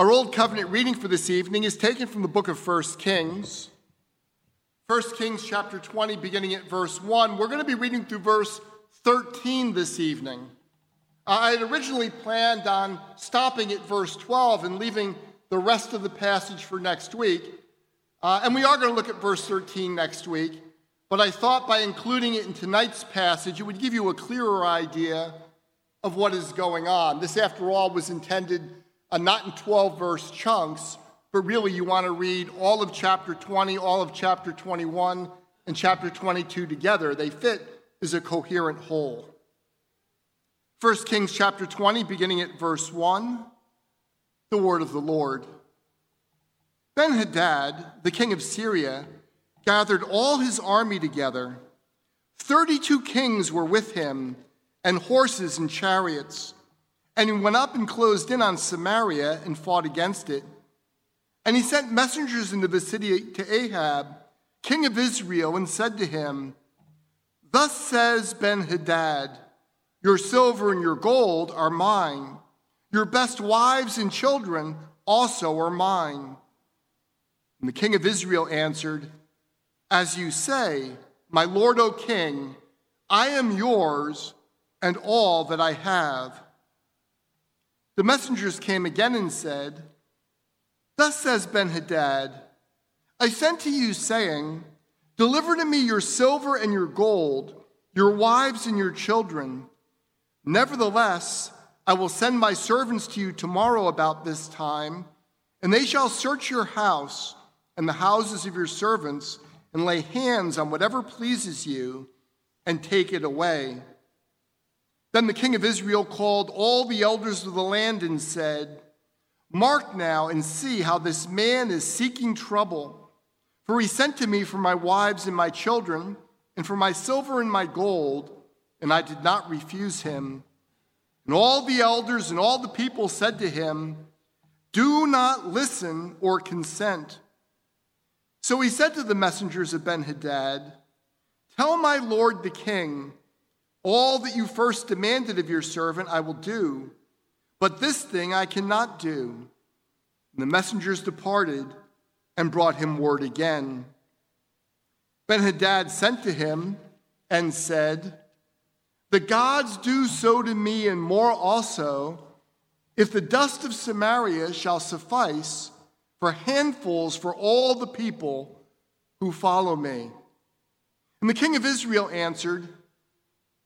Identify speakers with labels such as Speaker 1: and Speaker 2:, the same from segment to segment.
Speaker 1: Our Old Covenant reading for this evening is taken from the book of 1 Kings. 1 Kings chapter 20, beginning at verse 1. We're going to be reading through verse 13 this evening. I had originally planned on stopping at verse 12 and leaving the rest of the passage for next week. Uh, and we are going to look at verse 13 next week. But I thought by including it in tonight's passage, it would give you a clearer idea of what is going on. This, after all, was intended uh, not in 12 verse chunks, but really you want to read all of chapter 20, all of chapter 21, and chapter 22 together. They fit as a coherent whole. 1 Kings chapter 20, beginning at verse 1, the word of the Lord. Ben Hadad, the king of Syria, gathered all his army together. 32 kings were with him, and horses and chariots. And he went up and closed in on Samaria and fought against it. And he sent messengers into the city to Ahab, king of Israel, and said to him, Thus says Ben Hadad, Your silver and your gold are mine. Your best wives and children also are mine. And the king of Israel answered, As you say, my lord, O king, I am yours and all that I have. The messengers came again and said, Thus says Ben Hadad, I sent to you, saying, Deliver to me your silver and your gold, your wives and your children. Nevertheless, I will send my servants to you tomorrow about this time, and they shall search your house and the houses of your servants, and lay hands on whatever pleases you, and take it away. Then the king of Israel called all the elders of the land and said, Mark now and see how this man is seeking trouble. For he sent to me for my wives and my children, and for my silver and my gold, and I did not refuse him. And all the elders and all the people said to him, Do not listen or consent. So he said to the messengers of Ben Hadad, Tell my lord the king, all that you first demanded of your servant I will do, but this thing I cannot do. And the messengers departed and brought him word again. Ben Hadad sent to him and said, The gods do so to me and more also, if the dust of Samaria shall suffice for handfuls for all the people who follow me. And the king of Israel answered,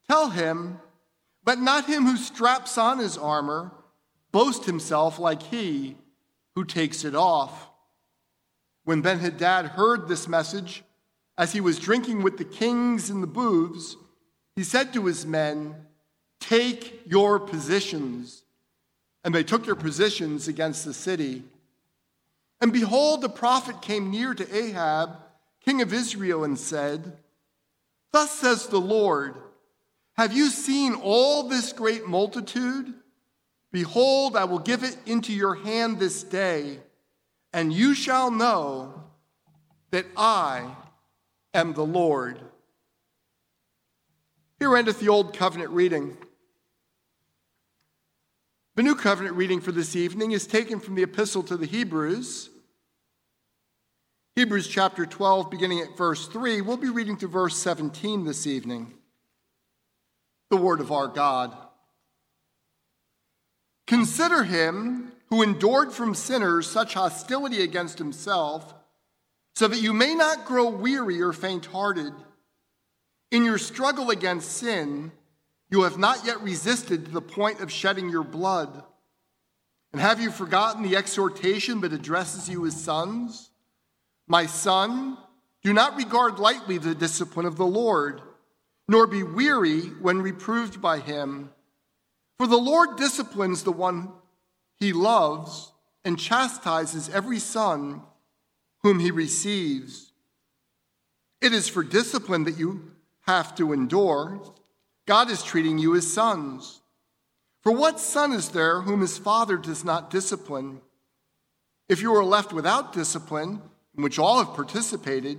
Speaker 1: Tell him, but not him who straps on his armor boast himself like he who takes it off. When Ben Hadad heard this message, as he was drinking with the kings in the booths, he said to his men, Take your positions. And they took their positions against the city. And behold, the prophet came near to Ahab, king of Israel, and said, Thus says the Lord, have you seen all this great multitude? Behold, I will give it into your hand this day, and you shall know that I am the Lord. Here endeth the Old Covenant reading. The New Covenant reading for this evening is taken from the Epistle to the Hebrews. Hebrews chapter 12, beginning at verse 3. We'll be reading through verse 17 this evening the word of our God. Consider him who endured from sinners such hostility against himself, so that you may not grow weary or faint hearted. In your struggle against sin, you have not yet resisted to the point of shedding your blood. And have you forgotten the exhortation that addresses you as sons? My son, do not regard lightly the discipline of the Lord nor be weary when reproved by him. For the Lord disciplines the one he loves and chastises every son whom he receives. It is for discipline that you have to endure. God is treating you as sons. For what son is there whom his father does not discipline? If you are left without discipline, in which all have participated,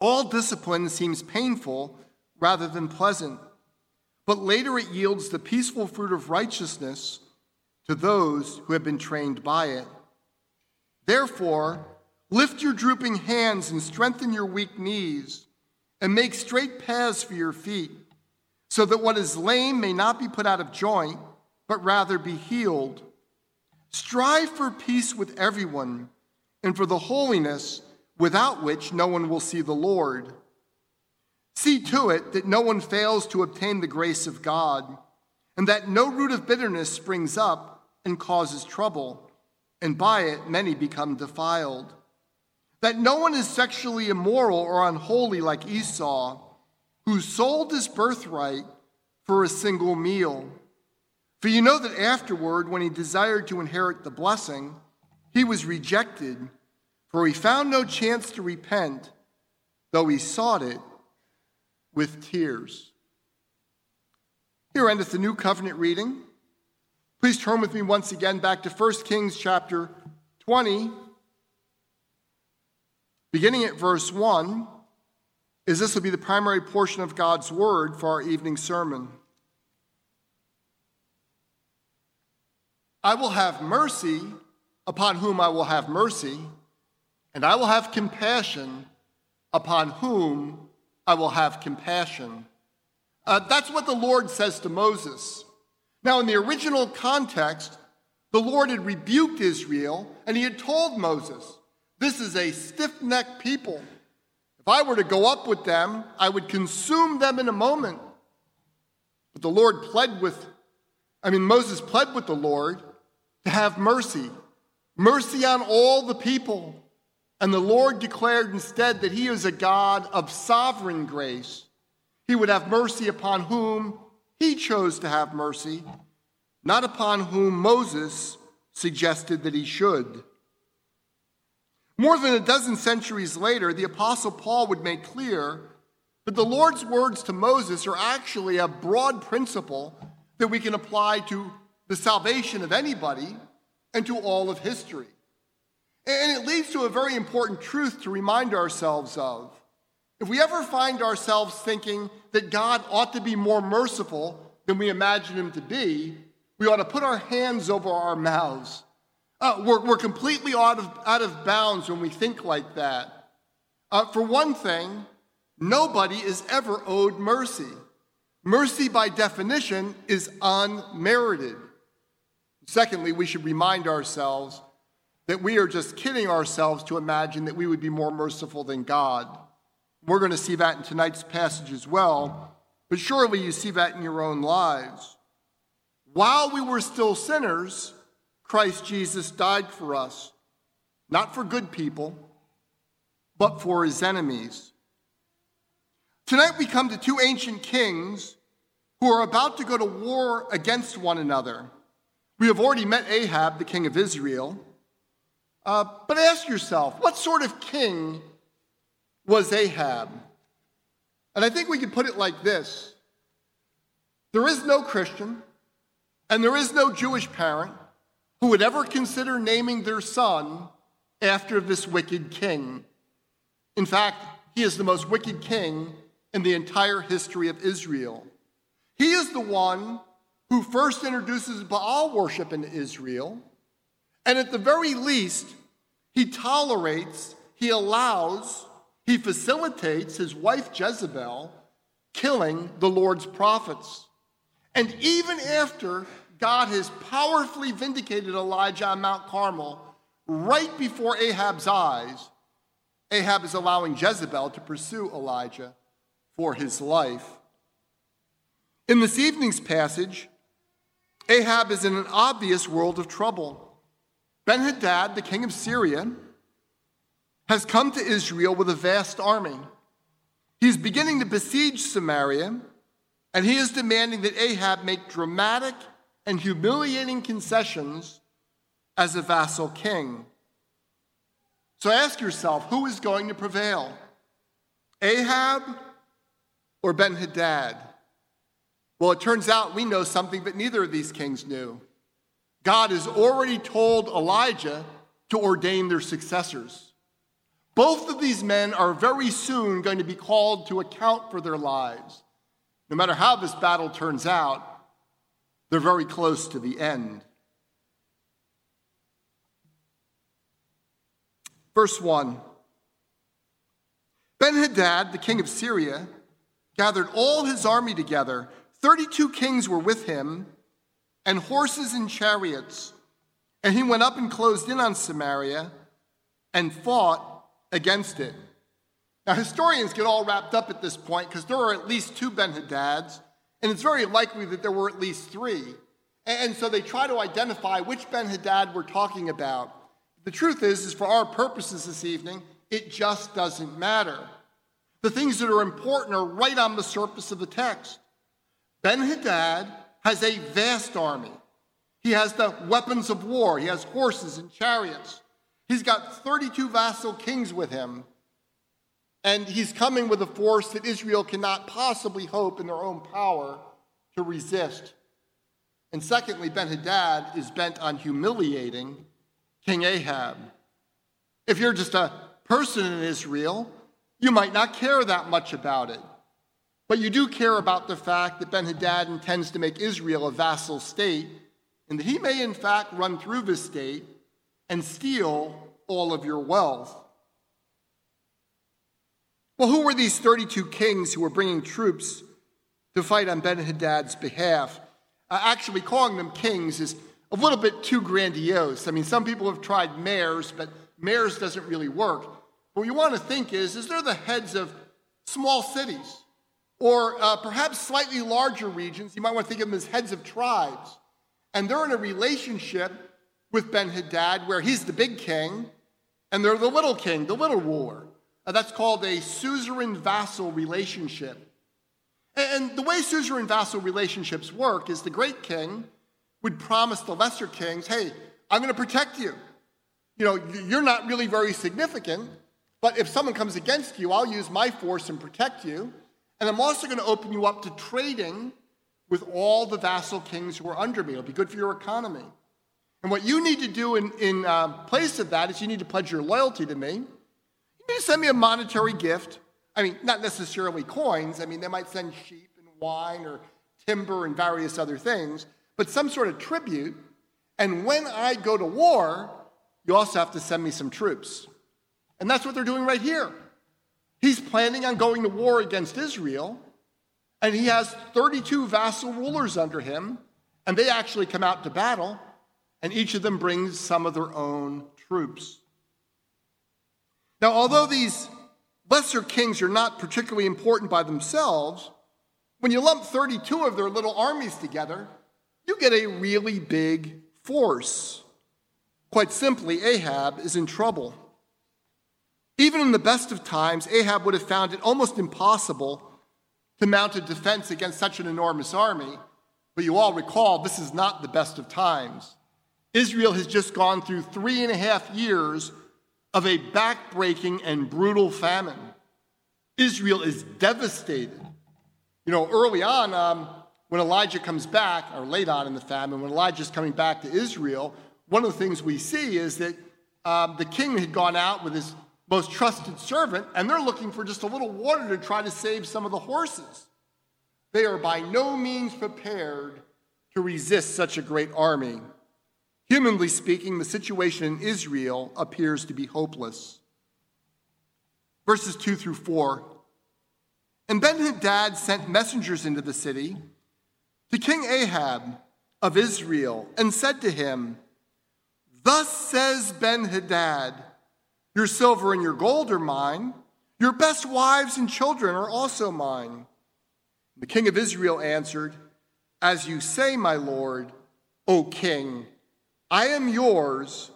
Speaker 1: all discipline seems painful rather than pleasant, but later it yields the peaceful fruit of righteousness to those who have been trained by it. Therefore, lift your drooping hands and strengthen your weak knees, and make straight paths for your feet, so that what is lame may not be put out of joint, but rather be healed. Strive for peace with everyone, and for the holiness without which no one will see the Lord. See to it that no one fails to obtain the grace of God, and that no root of bitterness springs up and causes trouble, and by it many become defiled. That no one is sexually immoral or unholy like Esau, who sold his birthright for a single meal. For you know that afterward, when he desired to inherit the blessing, he was rejected, for he found no chance to repent, though he sought it with tears. Here endeth the new covenant reading. Please turn with me once again back to 1 Kings chapter 20, beginning at verse 1, as this will be the primary portion of God's word for our evening sermon. I will have mercy upon whom I will have mercy, and I will have compassion upon whom I will have compassion. Uh, that's what the Lord says to Moses. Now, in the original context, the Lord had rebuked Israel and he had told Moses, This is a stiff necked people. If I were to go up with them, I would consume them in a moment. But the Lord pled with, I mean, Moses pled with the Lord to have mercy, mercy on all the people. And the Lord declared instead that he is a God of sovereign grace. He would have mercy upon whom he chose to have mercy, not upon whom Moses suggested that he should. More than a dozen centuries later, the Apostle Paul would make clear that the Lord's words to Moses are actually a broad principle that we can apply to the salvation of anybody and to all of history. And it leads to a very important truth to remind ourselves of. If we ever find ourselves thinking that God ought to be more merciful than we imagine him to be, we ought to put our hands over our mouths. Uh, we're, we're completely out of, out of bounds when we think like that. Uh, for one thing, nobody is ever owed mercy. Mercy, by definition, is unmerited. Secondly, we should remind ourselves that we are just kidding ourselves to imagine that we would be more merciful than God. We're going to see that in tonight's passage as well, but surely you see that in your own lives. While we were still sinners, Christ Jesus died for us, not for good people, but for his enemies. Tonight we come to two ancient kings who are about to go to war against one another. We have already met Ahab, the king of Israel. Uh, but ask yourself, what sort of king was Ahab? And I think we could put it like this There is no Christian and there is no Jewish parent who would ever consider naming their son after this wicked king. In fact, he is the most wicked king in the entire history of Israel. He is the one who first introduces Baal worship into Israel. And at the very least, he tolerates, he allows, he facilitates his wife Jezebel killing the Lord's prophets. And even after God has powerfully vindicated Elijah on Mount Carmel, right before Ahab's eyes, Ahab is allowing Jezebel to pursue Elijah for his life. In this evening's passage, Ahab is in an obvious world of trouble. Ben Hadad, the king of Syria, has come to Israel with a vast army. He's beginning to besiege Samaria, and he is demanding that Ahab make dramatic and humiliating concessions as a vassal king. So ask yourself who is going to prevail? Ahab or Ben Hadad? Well, it turns out we know something that neither of these kings knew. God has already told Elijah to ordain their successors. Both of these men are very soon going to be called to account for their lives. No matter how this battle turns out, they're very close to the end. Verse 1 Ben Hadad, the king of Syria, gathered all his army together. 32 kings were with him, and horses and chariots. And he went up and closed in on Samaria and fought against it. Now, historians get all wrapped up at this point because there are at least two Ben Hadads, and it's very likely that there were at least three. And so they try to identify which Ben Hadad we're talking about. The truth is, is for our purposes this evening, it just doesn't matter. The things that are important are right on the surface of the text. Ben Hadad has a vast army. He has the weapons of war, he has horses and chariots. He's got 32 vassal kings with him. And he's coming with a force that Israel cannot possibly hope in their own power to resist. And secondly, Ben Hadad is bent on humiliating King Ahab. If you're just a person in Israel, you might not care that much about it. But you do care about the fact that Ben Hadad intends to make Israel a vassal state, and that he may, in fact, run through the state and steal all of your wealth. Well, who were these 32 kings who were bringing troops to fight on Ben Hadad's behalf? Uh, actually, calling them kings is a little bit too grandiose. I mean, some people have tried mayors, but mayors doesn't really work. What you want to think is, is they're the heads of small cities or uh, perhaps slightly larger regions. You might want to think of them as heads of tribes. And they're in a relationship with Ben Hadad where he's the big king and they're the little king, the little ruler. Uh, that's called a suzerain vassal relationship. And, and the way suzerain vassal relationships work is the great king would promise the lesser kings, hey, I'm going to protect you. You know, you're not really very significant, but if someone comes against you, I'll use my force and protect you. And I'm also going to open you up to trading with all the vassal kings who are under me. It'll be good for your economy. And what you need to do in, in uh, place of that is you need to pledge your loyalty to me. You need to send me a monetary gift. I mean, not necessarily coins. I mean, they might send sheep and wine or timber and various other things, but some sort of tribute. And when I go to war, you also have to send me some troops. And that's what they're doing right here. He's planning on going to war against Israel, and he has 32 vassal rulers under him, and they actually come out to battle, and each of them brings some of their own troops. Now, although these lesser kings are not particularly important by themselves, when you lump 32 of their little armies together, you get a really big force. Quite simply, Ahab is in trouble. Even in the best of times, Ahab would have found it almost impossible to mount a defense against such an enormous army. But you all recall, this is not the best of times. Israel has just gone through three and a half years of a backbreaking and brutal famine. Israel is devastated. You know, early on, um, when Elijah comes back, or late on in the famine, when Elijah's coming back to Israel, one of the things we see is that um, the king had gone out with his most trusted servant, and they're looking for just a little water to try to save some of the horses. They are by no means prepared to resist such a great army. Humanly speaking, the situation in Israel appears to be hopeless. Verses 2 through 4. And Ben Hadad sent messengers into the city to King Ahab of Israel and said to him, Thus says Ben Hadad, your silver and your gold are mine. Your best wives and children are also mine. The king of Israel answered, As you say, my lord, O king, I am yours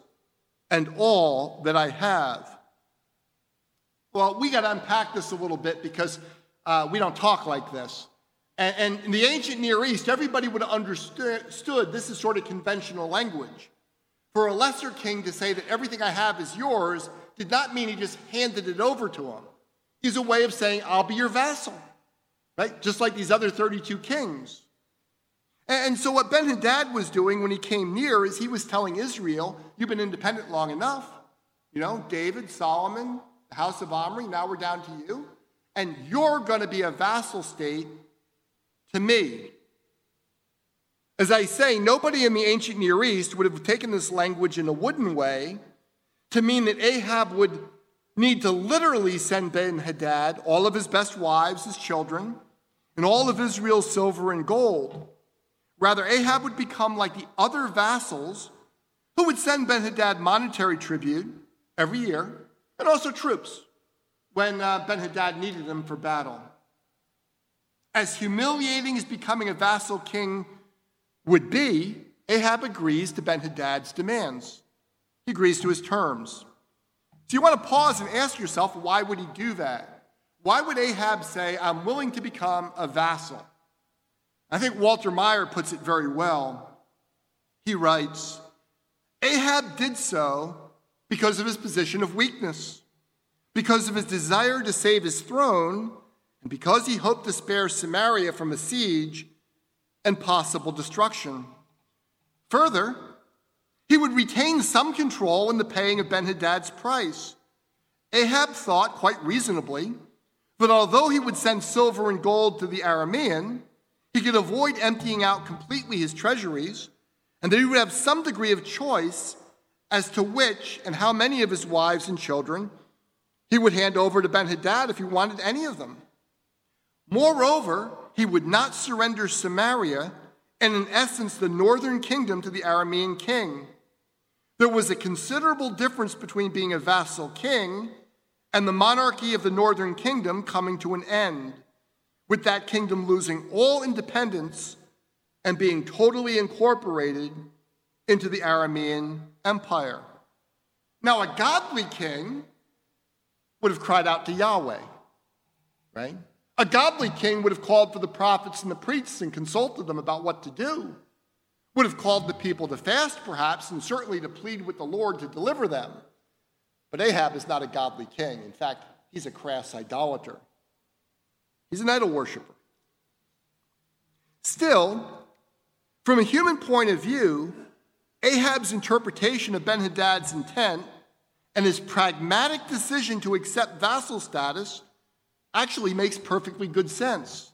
Speaker 1: and all that I have. Well, we got to unpack this a little bit because uh, we don't talk like this. And, and, in the ancient Near East, everybody would have understood this is sort of conventional language. For a lesser king to say that everything I have is yours did not mean he just handed it over to him. He's a way of saying, I'll be your vassal, right? Just like these other 32 kings. And so, what Ben Hadad was doing when he came near is he was telling Israel, You've been independent long enough. You know, David, Solomon, the house of Omri, now we're down to you. And you're going to be a vassal state to me. As I say, nobody in the ancient Near East would have taken this language in a wooden way to mean that Ahab would need to literally send Ben Hadad all of his best wives, his children, and all of Israel's silver and gold. Rather, Ahab would become like the other vassals who would send Ben Hadad monetary tribute every year and also troops when uh, Ben Hadad needed them for battle. As humiliating as becoming a vassal king would be, Ahab agrees to Ben Hadad's demands. He agrees to his terms. So you want to pause and ask yourself, why would he do that? Why would Ahab say, I'm willing to become a vassal? I think Walter Maier puts it very well. He writes Ahab did so because of his position of weakness, because of his desire to save his throne, and because he hoped to spare Samaria from a siege and possible destruction. Further, he would retain some control in the paying of Ben Hadad's price. Ahab thought, quite reasonably, that although he would send silver and gold to the Aramean, he could avoid emptying out completely his treasuries, and that he would have some degree of choice as to which and how many of his wives and children he would hand over to Ben Hadad if he wanted any of them. Moreover, he would not surrender Samaria and, in essence, the northern kingdom to the Aramean king. There was a considerable difference between being a vassal king and the monarchy of the northern kingdom coming to an end with that kingdom losing all independence and being totally incorporated into the Aramean Empire. Now, a godly king would have cried out to Yahweh, right? A godly king would have called for the prophets and the priests and consulted them about what to do, would have called the people to fast, perhaps, and certainly to plead with the Lord to deliver them. But Ahab is not a godly king. In fact, he's a crass idolater. He's an idol worshiper. Still, from a human point of view, Ahab's interpretation of Ben Hadad's intent and his pragmatic decision to accept vassal status actually makes perfectly good sense.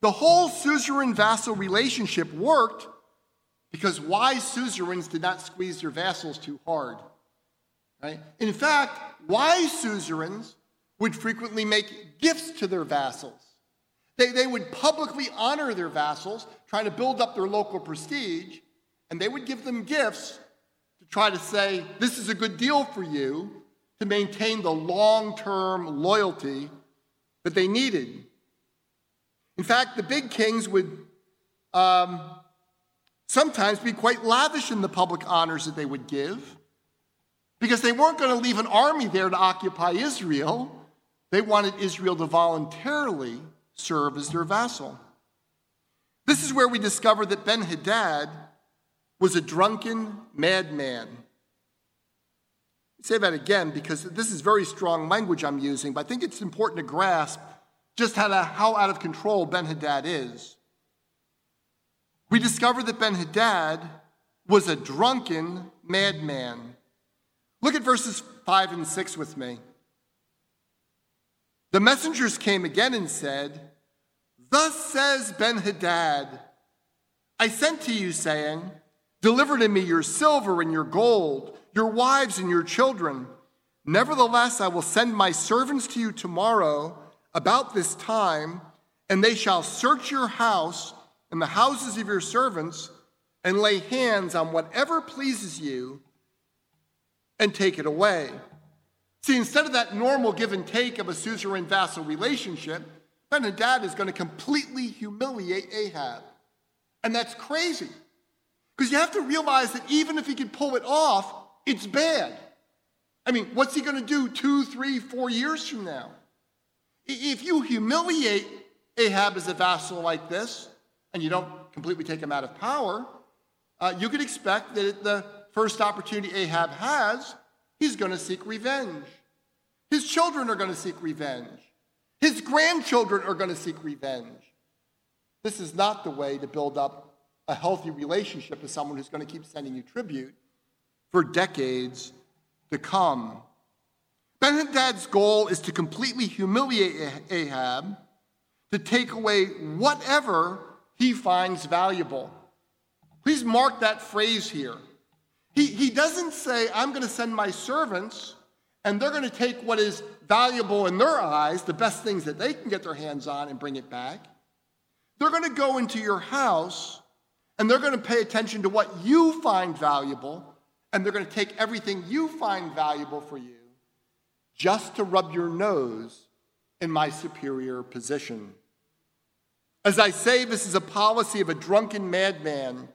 Speaker 1: The whole suzerain vassal relationship worked because wise suzerains did not squeeze their vassals too hard. Right? In fact, wise suzerains would frequently make gifts to their vassals. They, they would publicly honor their vassals, trying to build up their local prestige, and they would give them gifts to try to say, This is a good deal for you to maintain the long term loyalty that they needed. In fact, the big kings would um, sometimes be quite lavish in the public honors that they would give because they weren't going to leave an army there to occupy Israel. They wanted Israel to voluntarily serve as their vassal. This is where we discover that Ben Hadad was a drunken madman. say that again because this is very strong language I'm using, but I think it's important to grasp just how, to, how out of control Ben Hadad is. We discover that Ben Hadad was a drunken madman. Look at verses 5 and 6 with me. The messengers came again and said, Thus says Ben Hadad, I sent to you, saying, Deliver to me your silver and your gold, your wives and your children. Nevertheless, I will send my servants to you tomorrow about this time, and they shall search your house and the houses of your servants and lay hands on whatever pleases you and take it away. See, instead of that normal give and take of a suzerain vassal relationship, Ben Hadad is going to completely humiliate Ahab. And that's crazy. Because you have to realize that even if he could pull it off, it's bad. I mean, what's he going to do two, three, four years from now? If you humiliate Ahab as a vassal like this, and you don't completely take him out of power, uh, you could expect that the first opportunity Ahab has, he's going to seek revenge. His children are going to seek revenge. His grandchildren are going to seek revenge. This is not the way to build up a healthy relationship with someone who's going to keep sending you tribute for decades to come. Ben-Hadad's goal is to completely humiliate Ahab, to take away whatever he finds valuable. Please mark that phrase here. He, he doesn't say, I'm going to send my servants and they're going to take what is valuable in their eyes, the best things that they can get their hands on, and bring it back. They're going to go into your house and they're going to pay attention to what you find valuable, and they're going to take everything you find valuable for you just to rub your nose in my superior position. As I say, this is a policy of a drunken madman.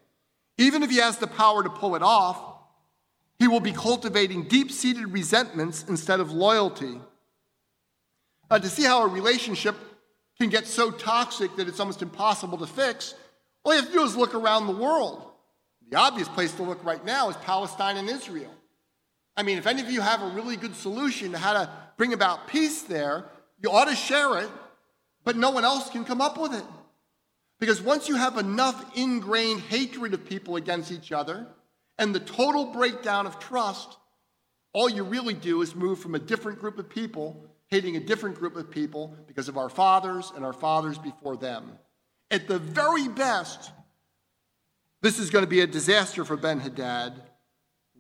Speaker 1: Even if he has the power to pull it off, he will be cultivating deep seated resentments instead of loyalty. Uh, to see how a relationship can get so toxic that it's almost impossible to fix, all you have to do is look around the world. The obvious place to look right now is Palestine and Israel. I mean, if any of you have a really good solution to how to bring about peace there, you ought to share it, but no one else can come up with it. Because once you have enough ingrained hatred of people against each other and the total breakdown of trust, all you really do is move from a different group of people hating a different group of people because of our fathers and our fathers before them. At the very best, this is going to be a disaster for Ben Hadad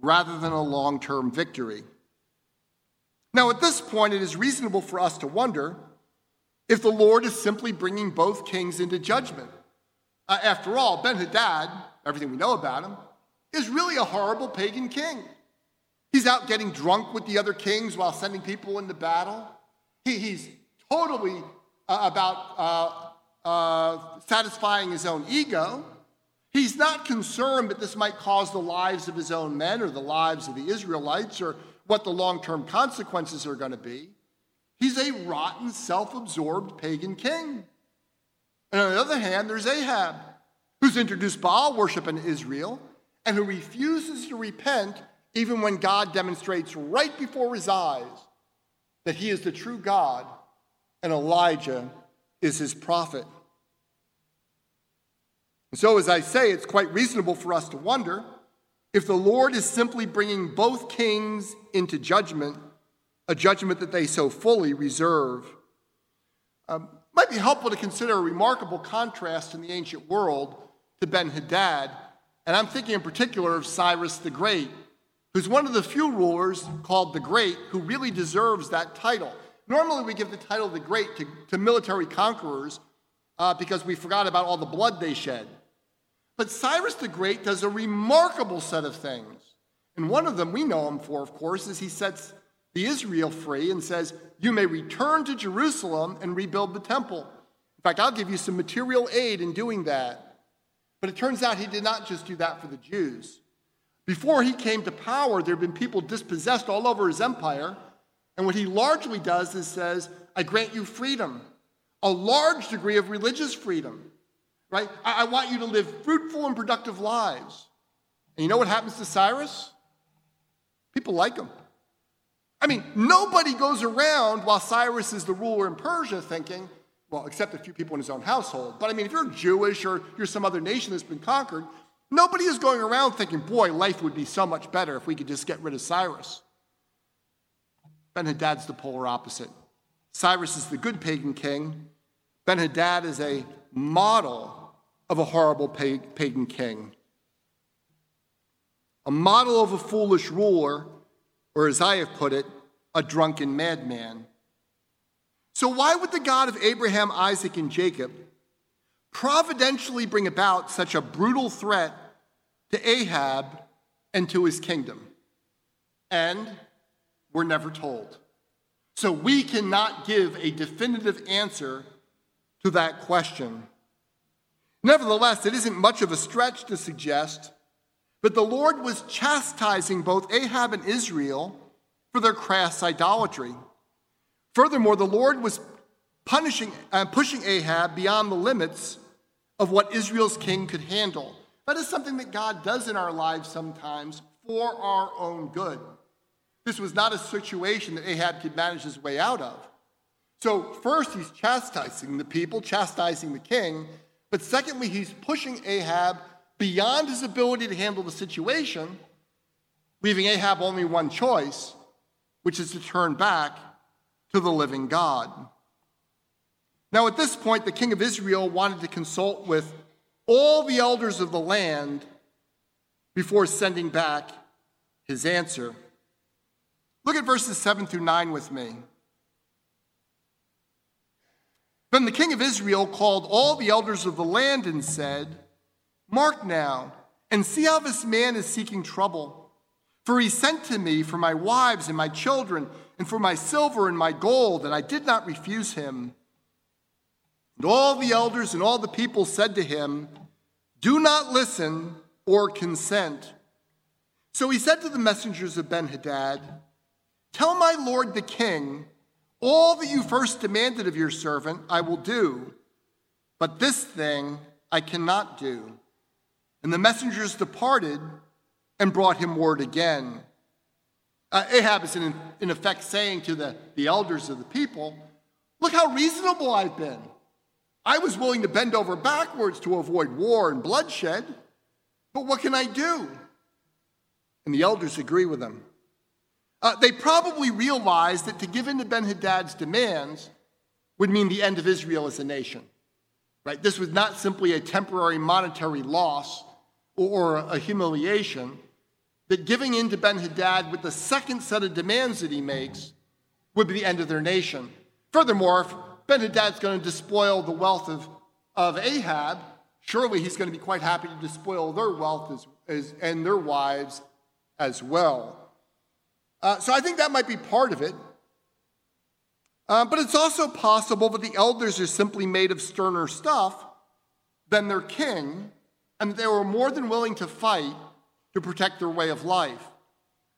Speaker 1: rather than a long term victory. Now, at this point, it is reasonable for us to wonder if the Lord is simply bringing both kings into judgment. Uh, after all, Ben Hadad, everything we know about him, is really a horrible pagan king. He's out getting drunk with the other kings while sending people into battle. He, he's totally uh, about uh, uh, satisfying his own ego. He's not concerned that this might cause the lives of his own men or the lives of the Israelites or what the long term consequences are going to be. He's a rotten, self absorbed pagan king. And on the other hand, there's Ahab, who's introduced Baal worship in Israel and who refuses to repent even when God demonstrates right before his eyes that he is the true God and Elijah is his prophet. And so, as I say, it's quite reasonable for us to wonder if the Lord is simply bringing both kings into judgment a judgment that they so fully reserve. Um, might be helpful to consider a remarkable contrast in the ancient world to Ben Hadad, and I'm thinking in particular of Cyrus the Great, who's one of the few rulers called the Great who really deserves that title. Normally, we give the title the Great to, to military conquerors uh, because we forgot about all the blood they shed. But Cyrus the Great does a remarkable set of things. And one of them we know him for, of course, is he sets the Israel free and says, You may return to Jerusalem and rebuild the temple. In fact, I'll give you some material aid in doing that. But it turns out he did not just do that for the Jews. Before he came to power, there had been people dispossessed all over his empire. And what he largely does is says, I grant you freedom, a large degree of religious freedom, right? I, I want you to live fruitful and productive lives. And you know what happens to Cyrus? People like him. I mean, nobody goes around while Cyrus is the ruler in Persia thinking, well, except a few people in his own household. But I mean, if you're Jewish or you're some other nation that's been conquered, nobody is going around thinking, boy, life would be so much better if we could just get rid of Cyrus. Ben Hadad's the polar opposite. Cyrus is the good pagan king. Ben Hadad is a model of a horrible pagan king, a model of a foolish ruler or as I have put it, a drunken madman. So, why would the God of Abraham, Isaac, and Jacob providentially bring about such a brutal threat to Ahab and to his kingdom? And we're never told. So, we cannot give a definitive answer to that question. Nevertheless, it isn't much of a stretch to suggest but the Lord was chastising both Ahab and Israel for their crass idolatry. Furthermore, the Lord was punishing and uh, pushing Ahab beyond the limits of what Israel's king could handle. That is something that God does in our lives sometimes for our own good. this was not a situation that Ahab could manage his way out of. So, first, he's chastising the people, chastising the king. But secondly, he's pushing Ahab beyond his ability to handle the situation, leaving Ahab only one choice, which is to turn back to the living God. Now, at this point, the king of Israel wanted to consult with all the elders of the land before sending back his answer. Look at verses 7 through 9 with me. Then the king of Israel called all the elders of the land and said, Mark now, and see how this man is seeking trouble. For he sent to me for my wives and my children, and for my silver and my gold, and I did not refuse him. And all the elders and all the people said to him, Do not listen or consent. So he said to the messengers of Benhadad, Tell my lord the king, all that you first demanded of your servant, I will do, but this thing I cannot do. And the messengers departed and brought him word again. Uh, Ahab is in, in effect saying to the, the elders of the people, Look how reasonable I've been. I was willing to bend over backwards to avoid war and bloodshed, but what can I do? And the elders agree with him. Uh, they probably realized that to give in to Ben Hadad's demands would mean the end of Israel as a nation. Right? This was not simply a temporary monetary loss or a humiliation, that giving in to Ben Hadad with the second set of demands that he makes would be the end of their nation. Furthermore, if Ben Hadad's going to despoil the wealth of, of Ahab, surely he's going to be quite happy to despoil their wealth as, as, and their wives as well. Uh, so I think that might be part of it. Uh, but it's also possible that the elders are simply made of sterner stuff than their king, and they were more than willing to fight to protect their way of life.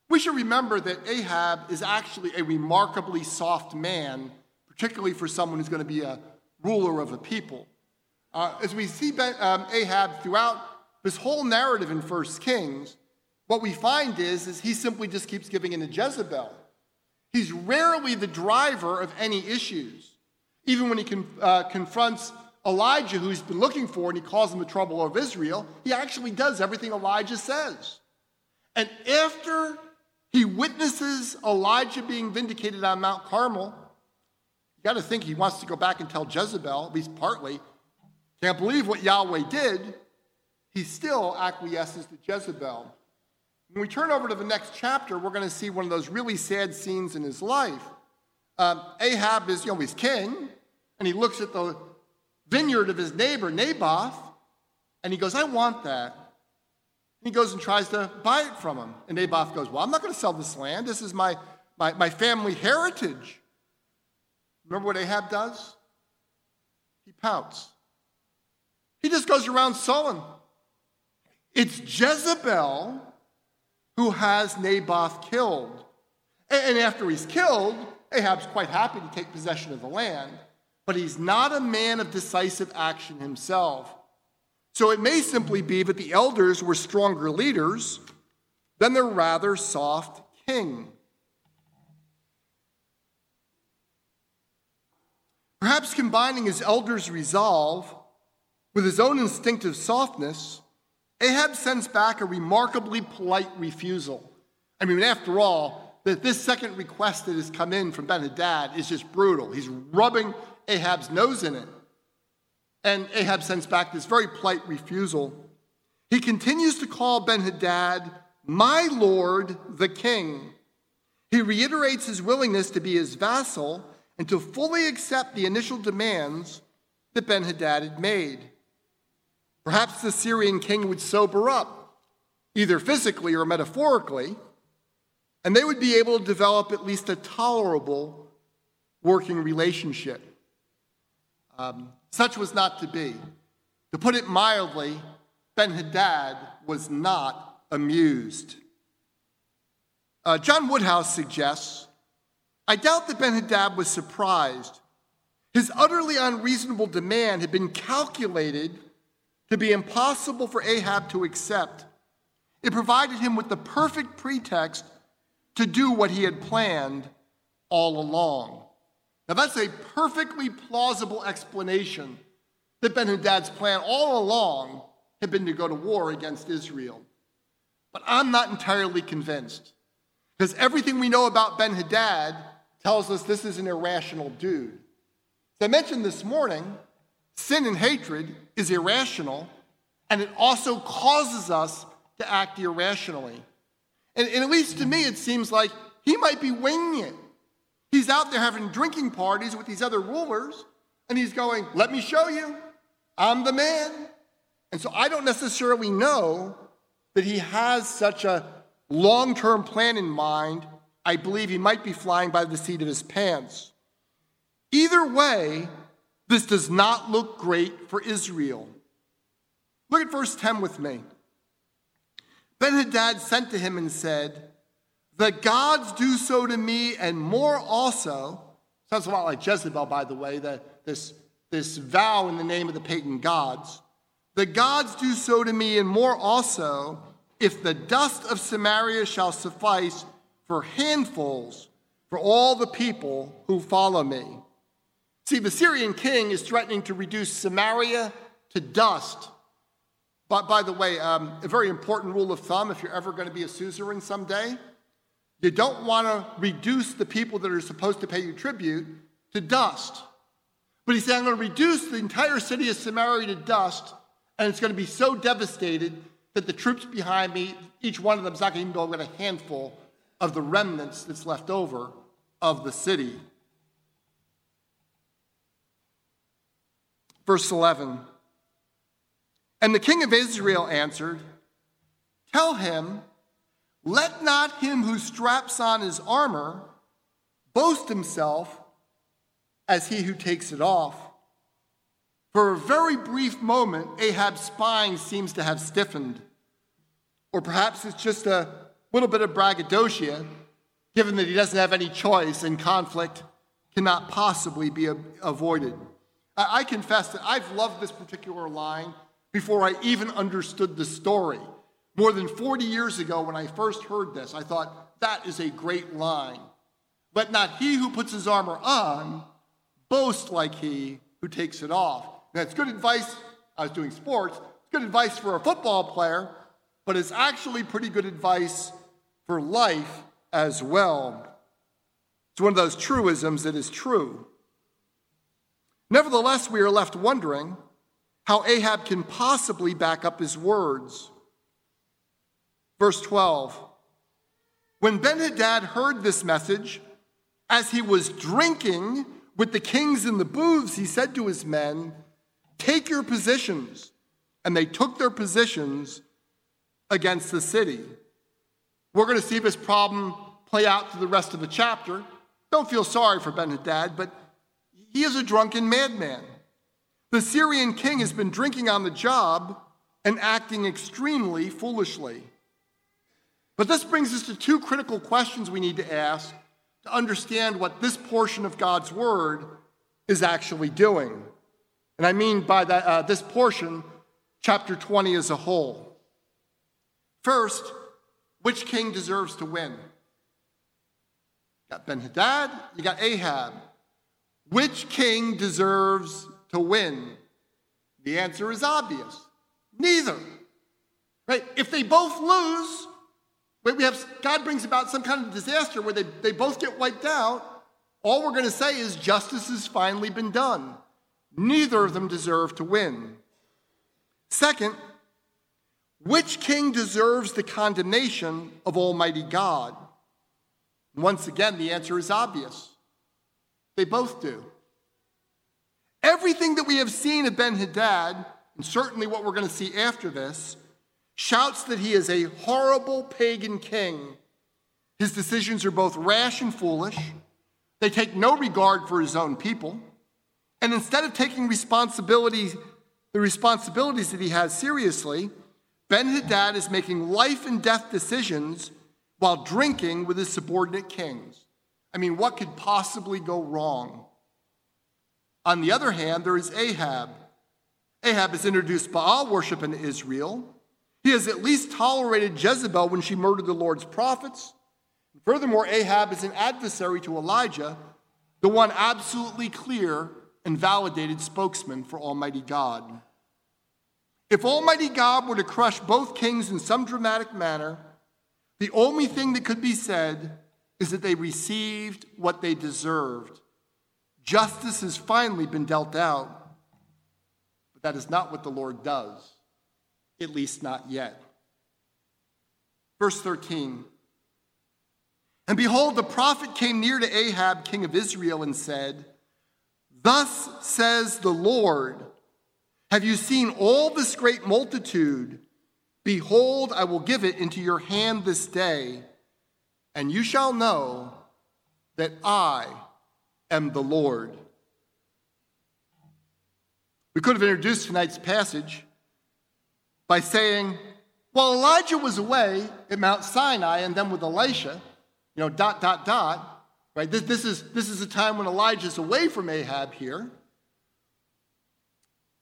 Speaker 1: We should remember that Ahab is actually a remarkably soft man, particularly for someone who's going to be a ruler of a people. Uh, as we see ben, um, Ahab throughout this whole narrative in 1 Kings, what we find is, is he simply just keeps giving in to Jezebel. He's rarely the driver of any issues. Even when he con- uh, confronts Elijah, who he's been looking for, and he calls him the trouble of Israel, he actually does everything Elijah says. And after he witnesses Elijah being vindicated on Mount Carmel, you got to think he wants to go back and tell Jezebel, at least partly, can't believe what Yahweh did. He still acquiesces to Jezebel. When we turn over to the next chapter, we're going to see one of those really sad scenes in his life. Um, Ahab is, you know, he's king, and he looks at the vineyard of his neighbor, Naboth, and he goes, I want that. And he goes and tries to buy it from him. And Naboth goes, Well, I'm not going to sell this land. This is my, my, my family heritage. Remember what Ahab does? He pouts. He just goes around sullen. It's Jezebel who has Naboth killed. And after he's killed, Ahab's quite happy to take possession of the land, but he's not a man of decisive action himself. So it may simply be that the elders were stronger leaders than their rather soft king. Perhaps combining his elders' resolve with his own instinctive softness, Ahab sends back a remarkably polite refusal. I mean, after all, that this second request that has come in from Ben Hadad is just brutal. He's rubbing Ahab's nose in it. And Ahab sends back this very polite refusal. He continues to call Ben Hadad, my lord, the king. He reiterates his willingness to be his vassal and to fully accept the initial demands that Ben Hadad had made. Perhaps the Syrian king would sober up, either physically or metaphorically, and they would be able to develop at least a tolerable working relationship. Um, such was not to be. To put it mildly, Ben Hadad was not amused. Uh, John Woodhouse suggests I doubt that Ben Hadad was surprised. His utterly unreasonable demand had been calculated to be impossible for Ahab to accept. It provided him with the perfect pretext to do what he had planned all along. Now, that's a perfectly plausible explanation that Ben Hadad's plan all along had been to go to war against Israel. But I'm not entirely convinced because everything we know about Ben Hadad tells us this is an irrational dude. As I mentioned this morning, sin and hatred is irrational and it also causes us to act irrationally. And, and, at least to me, it seems like he might be winging it. He's out there having drinking parties with these other rulers, and he's going, Let me show you, I'm the man. And so I don't necessarily know that he has such a long term plan in mind. I believe he might be flying by the seat of his pants. Either way, this does not look great for Israel. Look at verse 10 with me. Ben Hadad sent to him and said, The gods do so to me and more also. Sounds a lot like Jezebel, by the way, the, this, this vow in the name of the pagan gods. The gods do so to me and more also, if the dust of Samaria shall suffice for handfuls for all the people who follow me. See, the Syrian king is threatening to reduce Samaria to dust but by the way, um, a very important rule of thumb if you're ever going to be a suzerain someday, you don't want to reduce the people that are supposed to pay you tribute to dust. But he said, I'm going to reduce the entire city of Samaria to dust, and it's going to be so devastated that the troops behind me, each one of them is not going to even get a handful of the remnants that's left over of the city. Verse 11 and the king of Israel answered, Tell him, let not him who straps on his armor boast himself as he who takes it off. For a very brief moment, Ahab's spine seems to have stiffened. Or perhaps it's just a little bit of braggadocio, given that he doesn't have any choice and conflict cannot possibly be avoided. I confess that I've loved this particular line before I even understood the story. More than 40 years ago, when I first heard this, I thought, that is a great line. Let not he who puts his armor on boast like he who takes it off. That's good advice. I was doing sports. It's good advice for a football player, but it's actually pretty good advice for life as well. It's one of those truisms that is true. Nevertheless, we are left wondering how Ahab can possibly back up his words. Verse 12 When Ben Hadad heard this message, as he was drinking with the kings in the booths, he said to his men, Take your positions. And they took their positions against the city. We're going to see this problem play out through the rest of the chapter. Don't feel sorry for Ben Hadad, but he is a drunken madman. The Syrian king has been drinking on the job and acting extremely foolishly. But this brings us to two critical questions we need to ask to understand what this portion of God's word is actually doing. And I mean by that, uh, this portion, chapter 20 as a whole. First, which king deserves to win? You got Ben Hadad, you got Ahab. Which king deserves to win? The answer is obvious neither. Right? If they both lose, we have God brings about some kind of disaster where they, they both get wiped out, all we're going to say is justice has finally been done. Neither of them deserve to win. Second, which king deserves the condemnation of Almighty God? Once again, the answer is obvious. They both do. Everything that we have seen of Ben Hadad, and certainly what we're going to see after this, shouts that he is a horrible pagan king. His decisions are both rash and foolish. They take no regard for his own people. And instead of taking responsibility, the responsibilities that he has seriously, Ben Hadad is making life and death decisions while drinking with his subordinate kings. I mean, what could possibly go wrong? On the other hand, there is Ahab. Ahab has introduced Baal worship in Israel. He has at least tolerated Jezebel when she murdered the Lord's prophets. Furthermore, Ahab is an adversary to Elijah, the one absolutely clear and validated spokesman for Almighty God. If Almighty God were to crush both kings in some dramatic manner, the only thing that could be said is that they received what they deserved. Justice has finally been dealt out. But that is not what the Lord does, at least not yet. Verse 13 And behold, the prophet came near to Ahab, king of Israel, and said, Thus says the Lord, Have you seen all this great multitude? Behold, I will give it into your hand this day, and you shall know that I am the Lord. We could have introduced tonight's passage by saying, while Elijah was away at Mount Sinai and then with Elisha, you know, dot, dot, dot, right? This, this, is, this is a time when Elijah's away from Ahab here.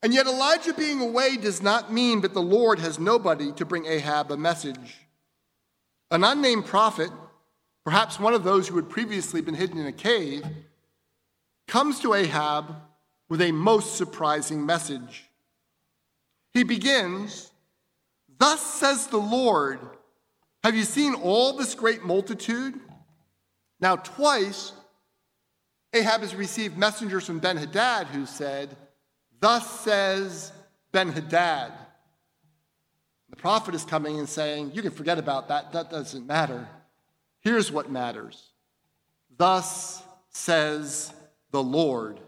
Speaker 1: And yet, Elijah being away does not mean that the Lord has nobody to bring Ahab a message. An unnamed prophet, perhaps one of those who had previously been hidden in a cave, comes to Ahab with a most surprising message. He begins, Thus says the Lord, have you seen all this great multitude? Now, twice, Ahab has received messengers from Ben Hadad who said, Thus says Ben Hadad. The prophet is coming and saying, You can forget about that, that doesn't matter. Here's what matters. Thus says the Lord.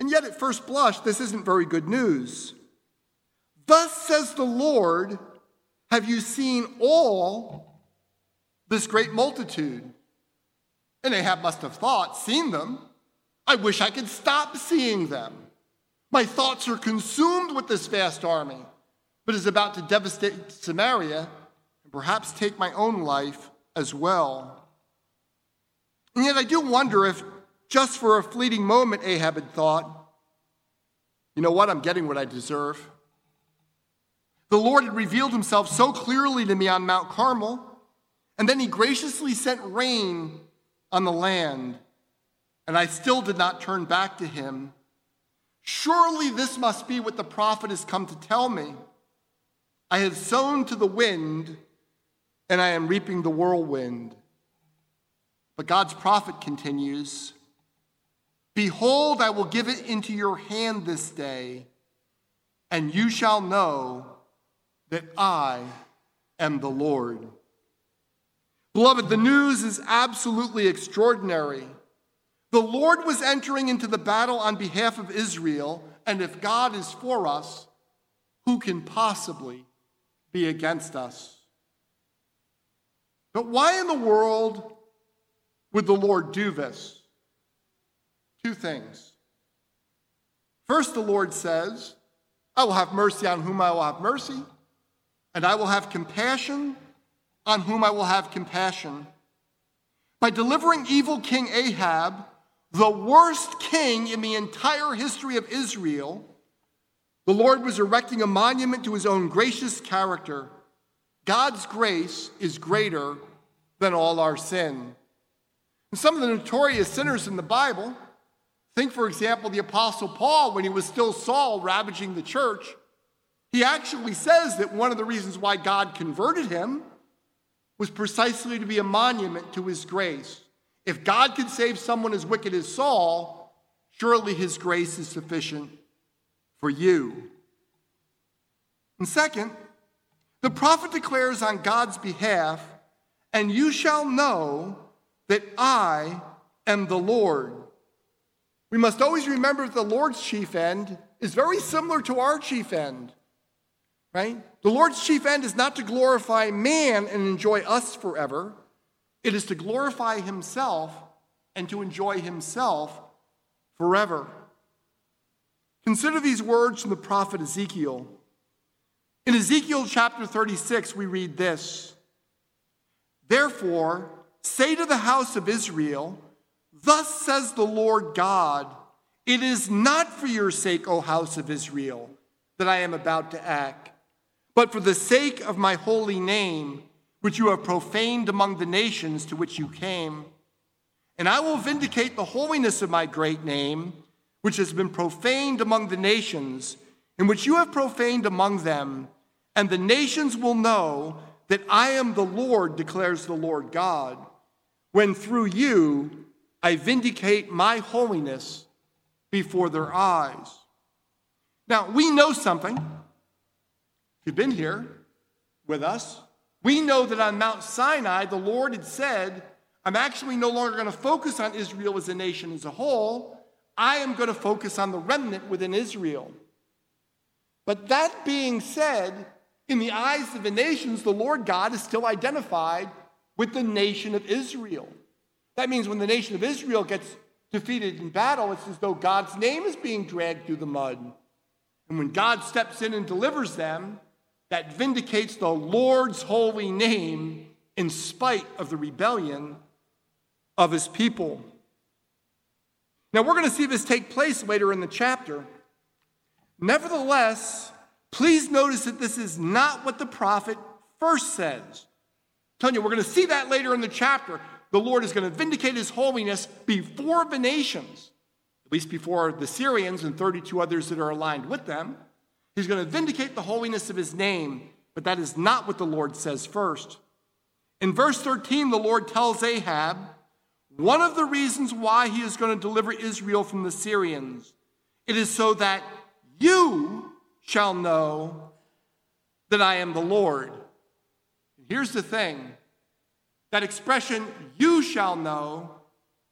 Speaker 1: And yet, at first blush, this isn't very good news. Thus says the Lord, have you seen all this great multitude? And Ahab must have thought, seen them. I wish I could stop seeing them. My thoughts are consumed with this vast army, but is about to devastate Samaria and perhaps take my own life as well. And yet I do wonder if, just for a fleeting moment, Ahab had thought, you know what, I'm getting what I deserve. The Lord had revealed himself so clearly to me on Mount Carmel, and then he graciously sent rain on the land, and I still did not turn back to him. Surely this must be what the prophet has come to tell me. I have sown to the wind, and I am reaping the whirlwind. But God's prophet continues Behold, I will give it into your hand this day, and you shall know that I am the Lord. Beloved, the news is absolutely extraordinary. The Lord was entering into the battle on behalf of Israel, and if God is for us, who can possibly be against us? But why in the world would the Lord do this? Two things. First, the Lord says, I will have mercy on whom I will have mercy, and I will have compassion on whom I will have compassion. By delivering evil King Ahab, the worst king in the entire history of Israel, the Lord was erecting a monument to his own gracious character. God's grace is greater than all our sin. And some of the notorious sinners in the Bible, think, for example, the Apostle Paul when he was still Saul ravaging the church. He actually says that one of the reasons why God converted him was precisely to be a monument to his grace. If God can save someone as wicked as Saul, surely his grace is sufficient for you. And second, the prophet declares on God's behalf, and you shall know that I am the Lord. We must always remember that the Lord's chief end is very similar to our chief end right? The Lord's chief end is not to glorify man and enjoy us forever, it is to glorify himself and to enjoy himself forever. Consider these words from the prophet Ezekiel. In Ezekiel chapter 36, we read this Therefore, say to the house of Israel, Thus says the Lord God, it is not for your sake, O house of Israel, that I am about to act but for the sake of my holy name, which you have profaned among the nations to which you came. And I will vindicate the holiness of my great name, which has been profaned among the nations, and which you have profaned among them. And the nations will know that I am the Lord, declares the Lord God, when through you I vindicate my holiness before their eyes. Now, we know something. If you've been here with us, we know that on Mount Sinai, the Lord had said, I'm actually no longer going to focus on Israel as a nation as a whole. I am going to focus on the remnant within Israel. But that being said, in the eyes of the nations, the Lord God is still identified with the nation of Israel. That means when the nation of Israel gets defeated in battle, it's as though God's name is being dragged through the mud. And when God steps in and delivers them, that vindicates the Lord's holy name in spite of the rebellion of his people. Now, we're going to see this take place later in the chapter. Nevertheless, please notice that this is not what the prophet first says. I'm telling you, we're going to see that later in the chapter. The Lord is going to vindicate his holiness before the nations, at least before the Syrians and 32 others that are aligned with them. He's going to vindicate the holiness of his name, but that is not what the Lord says first. In verse 13, the Lord tells Ahab, one of the reasons why he is going to deliver Israel from the Syrians, it is so that you shall know that I am the Lord. Here's the thing that expression, you shall know,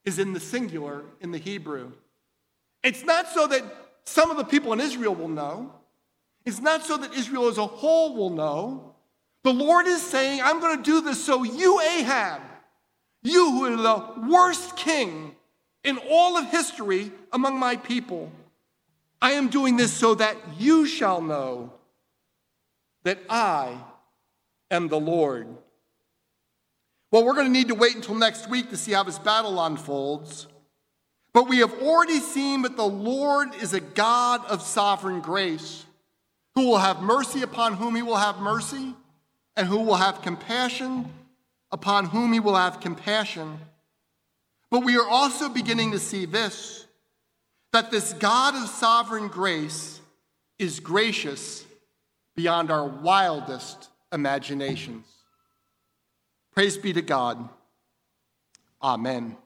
Speaker 1: is in the singular in the Hebrew. It's not so that some of the people in Israel will know, it's not so that Israel as a whole will know. The Lord is saying, I'm going to do this so you, Ahab, you who are the worst king in all of history among my people, I am doing this so that you shall know that I am the Lord. Well, we're going to need to wait until next week to see how this battle unfolds. But we have already seen that the Lord is a God of sovereign grace who will have mercy upon whom he will have mercy, and who will have compassion upon whom he will have compassion. But we are also beginning to see this that this God of sovereign grace is gracious beyond our wildest imaginations. Praise be to God. Amen.